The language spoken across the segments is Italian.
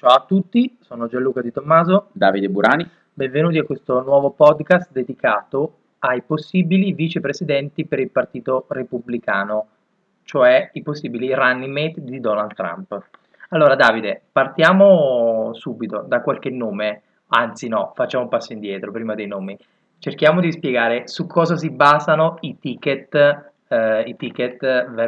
Ciao a tutti, sono Gianluca Di Tommaso, Davide Burani. benvenuti a questo nuovo podcast dedicato ai possibili vicepresidenti per il Partito Repubblicano, cioè i possibili running mate di Donald Trump. Allora Davide, partiamo subito da qualche nome, anzi no, facciamo un passo indietro prima dei nomi. Cerchiamo di spiegare su cosa si basano i ticket, eh, i ticket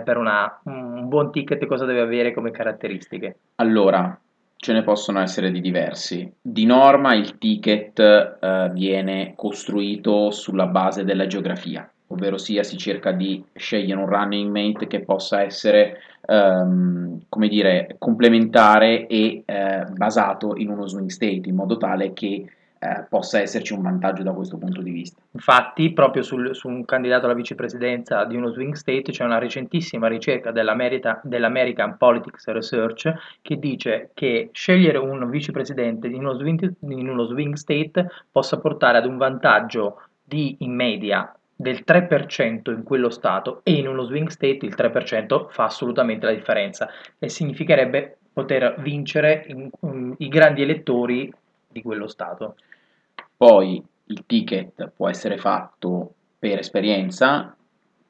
per una, un buon ticket cosa deve avere come caratteristiche. Allora, ce ne possono essere di diversi. Di norma il ticket eh, viene costruito sulla base della geografia, ovvero sia si cerca di scegliere un running mate che possa essere, ehm, come dire, complementare e eh, basato in uno swing state, in modo tale che eh, possa esserci un vantaggio da questo punto di vista. Infatti, proprio sul, su un candidato alla vicepresidenza di uno swing state c'è una recentissima ricerca dell'American Politics Research che dice che scegliere un vicepresidente in uno, swing, in uno swing state possa portare ad un vantaggio di in media del 3% in quello stato e in uno swing state il 3% fa assolutamente la differenza e significherebbe poter vincere in, in, i grandi elettori di quello stato. Poi il ticket può essere fatto per esperienza,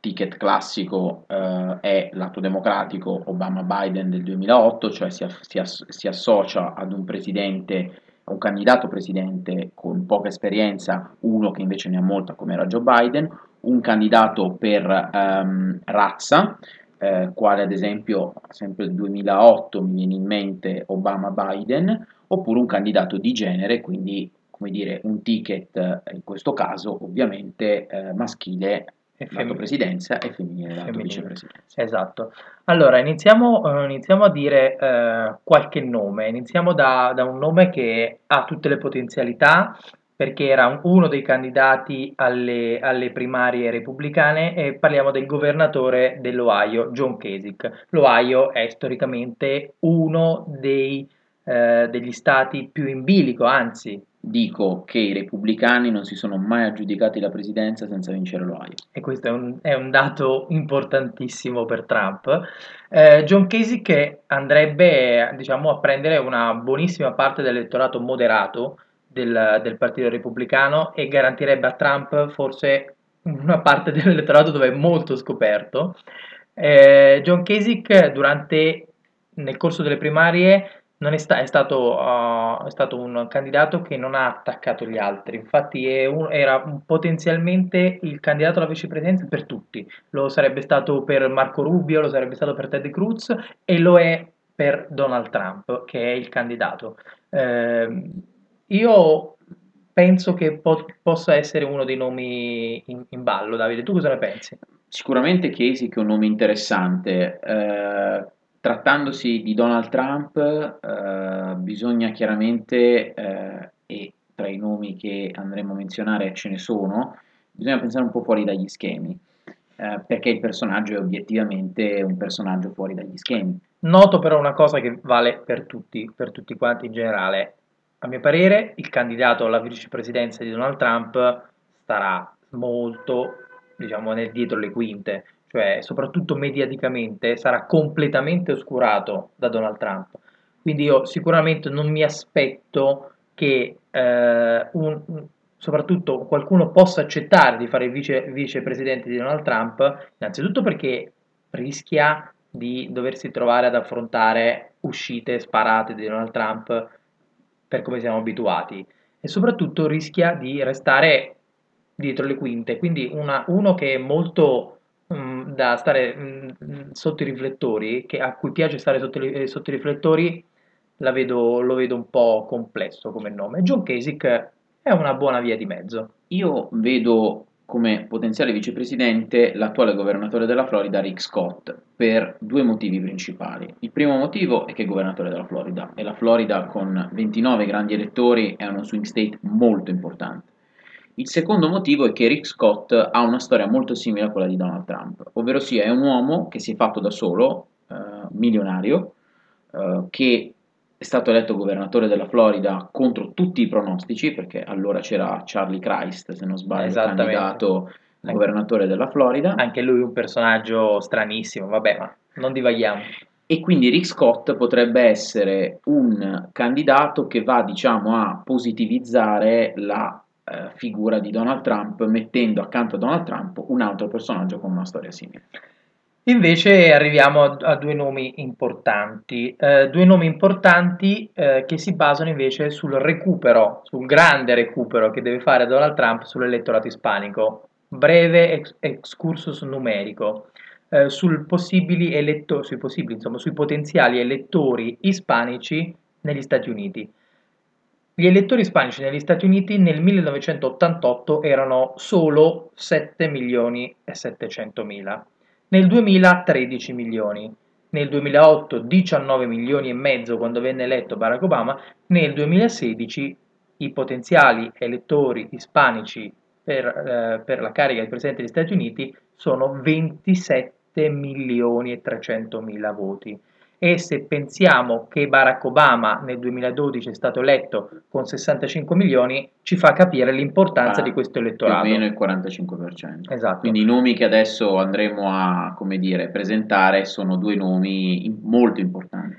ticket classico eh, è l'atto democratico Obama-Biden del 2008, cioè si, si, si, associa ad un presidente, un candidato presidente con poca esperienza, uno che invece ne ha molta come era Joe Biden, un candidato per ehm, razza, eh, quale ad esempio sempre il 2008 mi viene in mente Obama-Biden, oppure un candidato di genere, quindi come dire, un ticket, eh, in questo caso ovviamente eh, maschile e lato presidenza e femminile lato vicepresidenza. Esatto. Allora, iniziamo, uh, iniziamo a dire uh, qualche nome. Iniziamo da, da, un nome che ha tutte le potenzialità perché era uno dei candidati alle, alle, primarie repubblicane e parliamo del governatore dell'Ohio, John Kasich. L'Ohio è storicamente uno dei, uh, degli stati più in bilico, anzi dico che i repubblicani non si sono mai aggiudicati la presidenza senza vincere l'Ohio. E questo è un, è un dato importantissimo per Trump. Eh, John Kasich andrebbe diciamo, a prendere una buonissima parte dell'elettorato moderato del, del Partito Repubblicano e garantirebbe a Trump forse una parte dell'elettorato dove è molto scoperto. Eh, John Kasich durante, nel corso delle primarie non è, sta- è, stato, uh, è, stato, un candidato che non ha attaccato gli altri, infatti un, era potenzialmente il candidato alla vicepresidenza per tutti, lo sarebbe stato per Marco Rubio, lo sarebbe stato per Ted Cruz e lo è per Donald Trump, che è il candidato. Eh, io penso che po- possa essere uno dei nomi in, in, ballo, Davide, tu cosa ne pensi? Sicuramente Casey che è un nome interessante. Eh trattandosi di Donald Trump, eh, bisogna chiaramente, eh, e tra i nomi che andremo a menzionare ce ne sono, bisogna pensare un po' fuori dagli schemi, eh, perché il personaggio è obiettivamente un personaggio fuori dagli schemi. Noto però una cosa che vale per tutti, per tutti quanti in generale. A mio parere, il candidato alla vicepresidenza di Donald Trump starà molto, diciamo, nel dietro le quinte cioè soprattutto mediaticamente, sarà completamente oscurato da Donald Trump. Quindi io sicuramente non mi aspetto che eh, un, soprattutto qualcuno possa accettare di fare il vice, vicepresidente di Donald Trump, innanzitutto perché rischia di doversi trovare ad affrontare uscite sparate di Donald Trump per come siamo abituati e soprattutto rischia di restare dietro le quinte, quindi una, uno che è molto Mm, da stare mm, sotto i riflettori, che, a cui piace stare sotto, i, sotto i riflettori, vedo, lo vedo un po' complesso come nome. John Kasich è una buona via di mezzo. Io vedo come potenziale vicepresidente l'attuale governatore della Florida, Rick Scott, per due motivi principali. Il primo motivo è che è governatore della Florida e la Florida con 29 grandi elettori è uno swing state molto importante. Il secondo motivo è che Rick Scott ha una storia molto simile a quella di Donald Trump, ovvero sia è un uomo che si è fatto da solo, eh, milionario, eh, che è stato eletto governatore della Florida contro tutti i pronostici, perché allora c'era Charlie Christ, se non sbaglio, candidato governatore della Florida. Anche lui un personaggio stranissimo, vabbè, ma non divaghiamo e quindi Rick Scott potrebbe essere un candidato che va diciamo a positivizzare la eh, figura di Donald Trump mettendo accanto a Donald Trump un altro personaggio con una storia simile. Invece arriviamo a, a due nomi importanti, eh, due nomi importanti eh, che si basano invece sul recupero, sul grande recupero che deve fare Donald Trump sull'elettorato ispanico. Breve ex- excursus numerico. Eh, possibili eletto- sui, possibili, insomma, sui potenziali elettori ispanici negli Stati Uniti. Gli elettori ispanici negli Stati Uniti nel 1988 erano solo 7 milioni e 700 mila nel 2000 13 milioni, nel 2008 19 milioni e mezzo quando venne eletto Barack Obama, nel 2016 i potenziali elettori ispanici per, eh, per la carica di Presidente degli Stati Uniti sono 27 milioni e 300 mila voti e se pensiamo che Barack Obama nel 2012 è stato eletto con 65 milioni, ci fa capire l'importanza ah, di questo elettorato. Più o meno il 45%. Esatto. Quindi i nomi che adesso andremo a come dire, presentare sono due nomi molto importanti.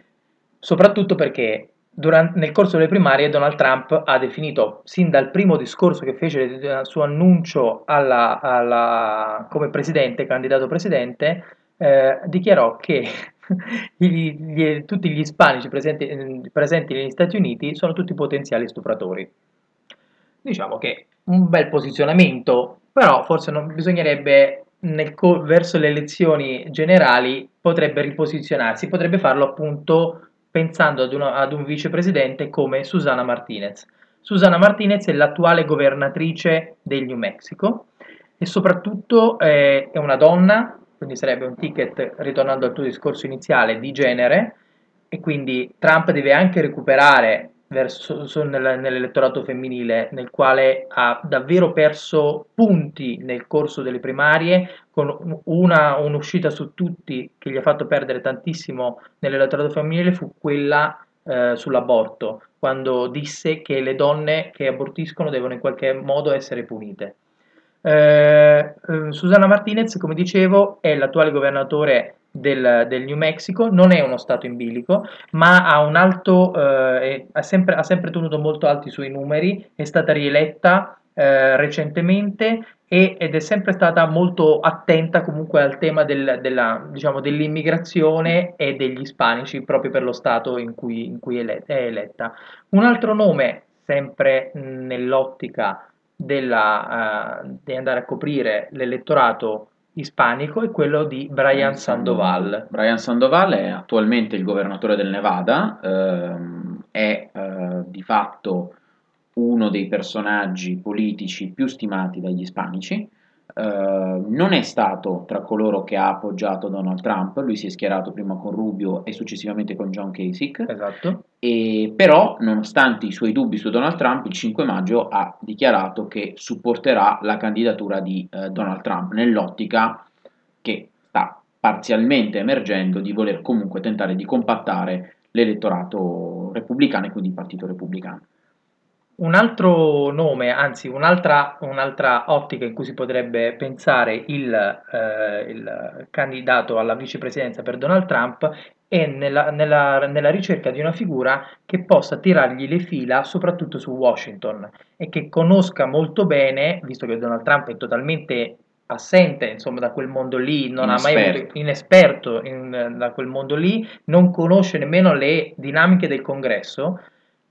Soprattutto perché Durante, nel corso delle primarie Donald Trump ha definito, sin dal primo discorso che fece il suo annuncio alla, alla, come presidente, candidato presidente, eh, dichiarò che gli, gli, tutti gli ispanici presenti, presenti, negli Stati Uniti sono tutti potenziali stupratori. Diciamo che un bel posizionamento, però forse non bisognerebbe nel, verso le elezioni generali potrebbe riposizionarsi, potrebbe farlo appunto pensando ad, uno, ad un vicepresidente come Susana Martinez. Susana Martinez è l'attuale governatrice del New Mexico e soprattutto eh, è una donna quindi sarebbe un ticket, ritornando al tuo discorso iniziale, di genere, e quindi Trump deve anche recuperare verso, nel, nell'elettorato femminile, nel quale ha davvero perso punti nel corso delle primarie, con una, un'uscita su tutti che gli ha fatto perdere tantissimo nell'elettorato femminile fu quella eh, sull'aborto, quando disse che le donne che abortiscono devono in qualche modo essere punite. Eh, eh, Susana Martinez, come dicevo, è l'attuale governatore del, del, New Mexico, non è uno stato in bilico, ma ha un alto, eh, ha, sempre, ha, sempre, tenuto molto alti i suoi numeri, è stata rieletta eh, recentemente e, ed è sempre stata molto attenta comunque al tema del, della, diciamo, dell'immigrazione e degli ispanici proprio per lo stato in cui, in cui è eletta. Un altro nome, sempre nell'ottica della, uh, di andare a coprire l'elettorato ispanico è quello di Brian Sandoval. Brian Sandoval è attualmente il governatore del Nevada, ehm, è eh, di fatto uno dei personaggi politici più stimati dagli ispanici. Uh, non è stato tra coloro che ha appoggiato Donald Trump, lui si è schierato prima con Rubio e successivamente con John Kasich. Esatto. E, però, nonostante i suoi dubbi su Donald Trump, il 5 maggio ha dichiarato che supporterà la candidatura di uh, Donald Trump nell'ottica che sta parzialmente emergendo di voler comunque tentare di compattare l'elettorato repubblicano e quindi il partito repubblicano. Un altro nome, anzi un'altra, un'altra, ottica in cui si potrebbe pensare il, eh, il, candidato alla vicepresidenza per Donald Trump è nella, nella, nella, ricerca di una figura che possa tirargli le fila soprattutto su Washington e che conosca molto bene, visto che Donald Trump è totalmente assente insomma da quel mondo lì, non inesperto. ha mai avuto inesperto in, da quel mondo lì, non conosce nemmeno le dinamiche del congresso,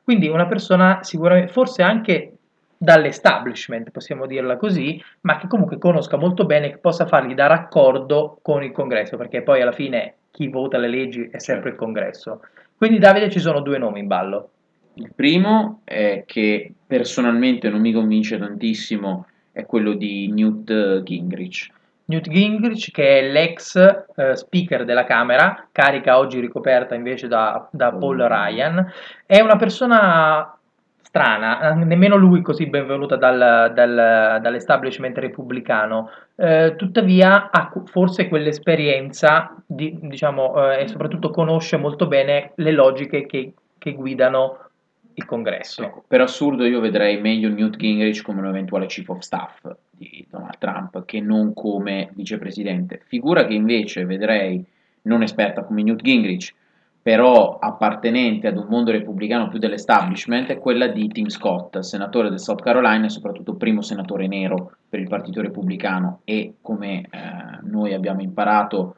quindi una persona sicuramente, forse anche dall'establishment, possiamo dirla così, ma che comunque conosca molto bene, che possa fargli da raccordo con il congresso, perché poi alla fine chi vota le leggi è sempre il congresso. Quindi Davide ci sono due nomi in ballo. Il primo è che personalmente non mi convince tantissimo, è quello di Newt Gingrich. Newt Gingrich, che è l'ex eh, speaker della Camera, carica oggi ricoperta invece da, da Paul Ryan, è una persona strana, nemmeno lui così benvenuta dal, dal, dall'establishment repubblicano, eh, tuttavia ha forse quell'esperienza di, diciamo, eh, e soprattutto conosce molto bene le logiche che, che guidano il congresso. Ecco, per assurdo io vedrei meglio Newt Gingrich come un eventuale chief of staff di Donald Trump che non come vicepresidente. Figura che invece vedrei non esperta come Newt Gingrich, però appartenente ad un mondo repubblicano più dell'establishment, è quella di Tim Scott, senatore del South Carolina e soprattutto primo senatore nero per il Partito Repubblicano e come eh, noi abbiamo imparato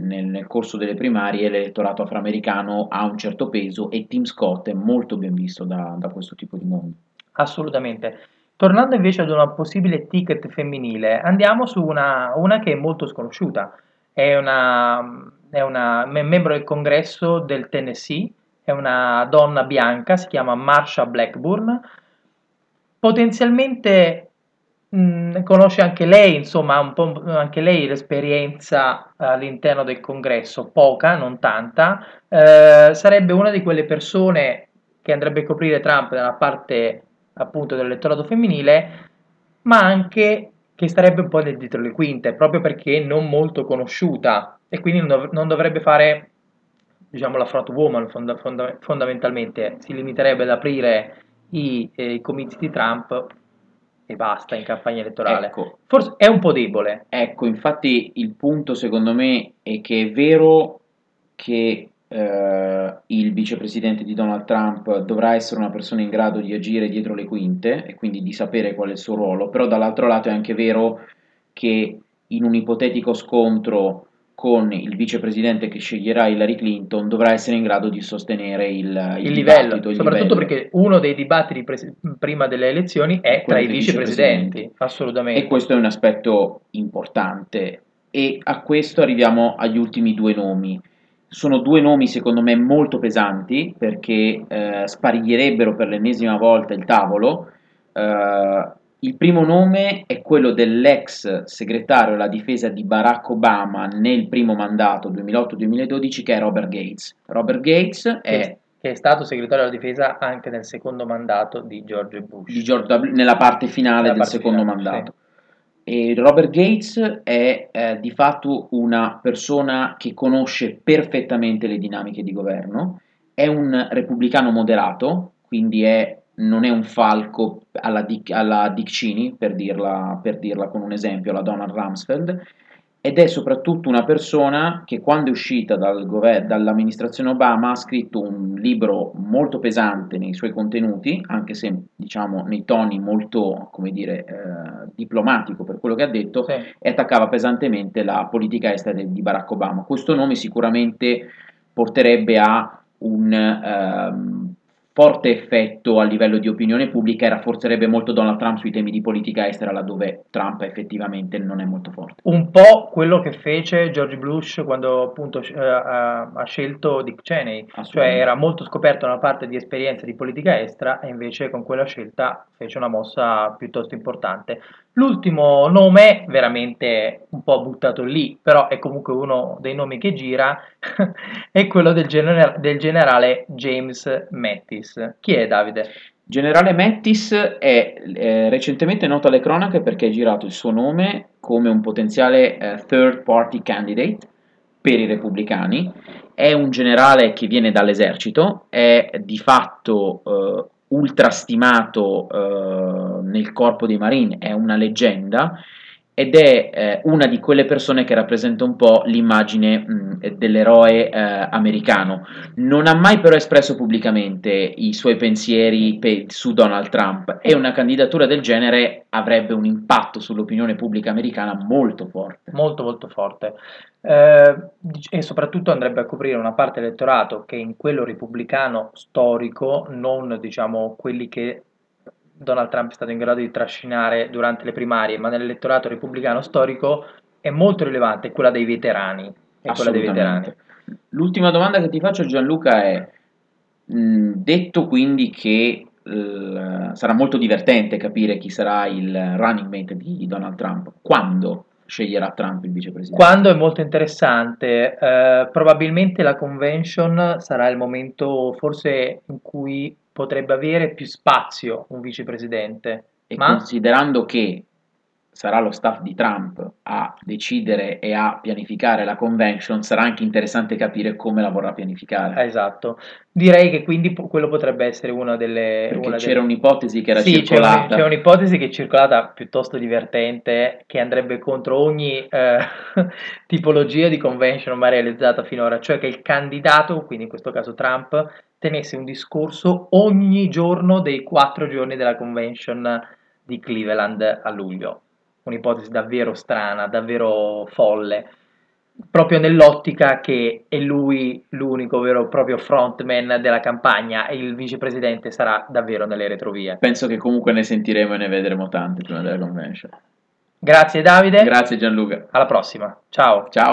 nel, corso delle primarie l'elettorato afroamericano ha un certo peso e Tim Scott è molto ben visto da, da questo tipo di mondo. Assolutamente. Tornando invece ad una possibile ticket femminile, andiamo su una, una che è molto sconosciuta. È una è una membro del congresso del Tennessee, è una donna bianca, si chiama Marsha Blackburn. Potenzialmente mh, conosce anche lei, insomma, un po' anche lei l'esperienza all'interno del congresso, poca, non tanta. Eh, sarebbe una di quelle persone che andrebbe a coprire Trump dalla parte appunto dell'elettorato femminile, ma anche che starebbe un po' nel dietro le quinte, proprio perché non molto conosciuta e quindi non dovrebbe fare diciamo la front woman fonda- fonda- fondamentalmente si limiterebbe ad aprire i, eh, i comizi di Trump e basta in campagna elettorale. Ecco, Forse è un po' debole. Ecco, infatti il punto secondo me è che è vero che eh, il vicepresidente di Donald Trump dovrà essere una persona in grado di agire dietro le quinte e quindi di sapere qual è il suo ruolo, però dall'altro lato è anche vero che in un ipotetico scontro con il vicepresidente che sceglierà Hillary Clinton dovrà essere in grado di sostenere il, il, il livello, il soprattutto livello. perché uno dei dibattiti pre- prima delle elezioni è tra i vicepresidenti, assolutamente. E questo è un aspetto importante e a questo arriviamo agli ultimi due nomi. Sono due nomi secondo me molto pesanti perché eh, spariglierebbero per l'ennesima volta il tavolo. Eh, il primo nome è quello dell'ex segretario alla difesa di Barack Obama nel primo mandato 2008-2012 che è Robert Gates. Robert Gates è che è stato segretario della difesa anche nel secondo mandato di George Bush. Di George w, nella parte finale nella del parte secondo finale, mandato. Sì. E Robert Gates è eh, di fatto una persona che conosce perfettamente le dinamiche di governo, è un repubblicano moderato, quindi è non è un falco alla Dick, alla Dick Cheney, per dirla, per dirla con un esempio, alla Donald Rumsfeld, ed è soprattutto una persona che quando è uscita dal gover- dall'amministrazione Obama ha scritto un libro molto pesante nei suoi contenuti, anche se diciamo nei toni molto, come dire, eh, diplomatico per quello che ha detto, sì. e attaccava pesantemente la politica estera di Barack Obama. Questo nome sicuramente porterebbe a un... Um, forte effetto a livello di opinione pubblica e rafforzerebbe molto Donald Trump sui temi di politica estera laddove Trump effettivamente non è molto forte. Un po' quello che fece George Bush quando appunto eh, ha scelto Dick Cheney, cioè era molto scoperto nella parte di esperienza di politica estera e invece con quella scelta fece una mossa piuttosto importante. L'ultimo nome, veramente un po' buttato lì, però è comunque uno dei nomi che gira, è quello del, gener- del generale James Mattis. Chi è Davide? Generale Mattis è eh, recentemente noto alle cronache perché ha girato il suo nome come un potenziale eh, third party candidate per i repubblicani. È un generale che viene dall'esercito, è di fatto eh, ultra stimato eh, nel corpo dei Marine, è una leggenda ed è eh, una di quelle persone che rappresenta un po' l'immagine mh, dell'eroe eh, americano. Non ha mai però espresso pubblicamente i suoi pensieri pe- su Donald Trump e una candidatura del genere avrebbe un impatto sull'opinione pubblica americana molto forte. Molto molto forte. Eh, e soprattutto andrebbe a coprire una parte elettorato che in quello repubblicano storico, non diciamo quelli che Donald Trump è stato in grado di trascinare durante le primarie, ma nell'elettorato repubblicano storico è molto rilevante, quella dei veterani. È quella dei veterani. L'ultima domanda che ti faccio Gianluca è, mh, detto quindi che uh, sarà molto divertente capire chi sarà il running mate di Donald Trump, quando sceglierà Trump il vicepresidente? Quando è molto interessante, eh, probabilmente la convention sarà il momento forse in cui potrebbe avere più spazio un vicepresidente. E Ma... considerando che sarà lo staff di Trump a decidere e a pianificare la convention, sarà anche interessante capire come la vorrà pianificare. Esatto. Direi che quindi po- quello potrebbe essere una delle... Perché una c'era delle... un'ipotesi che era Sì, circolata. c'è un'ipotesi che è circolata piuttosto divertente, che andrebbe contro ogni eh, tipologia di convention mai realizzata finora, cioè che il candidato, quindi in questo caso Trump, tenesse un discorso ogni giorno dei quattro giorni della convention di Cleveland a luglio. Un'ipotesi davvero strana, davvero folle, proprio nell'ottica che è lui l'unico vero e proprio frontman della campagna e il vicepresidente sarà davvero nelle retrovie. Penso che comunque ne sentiremo e ne vedremo tante prima della convention. Grazie Davide, Grazie Gianluca. alla prossima, ciao. Ciao.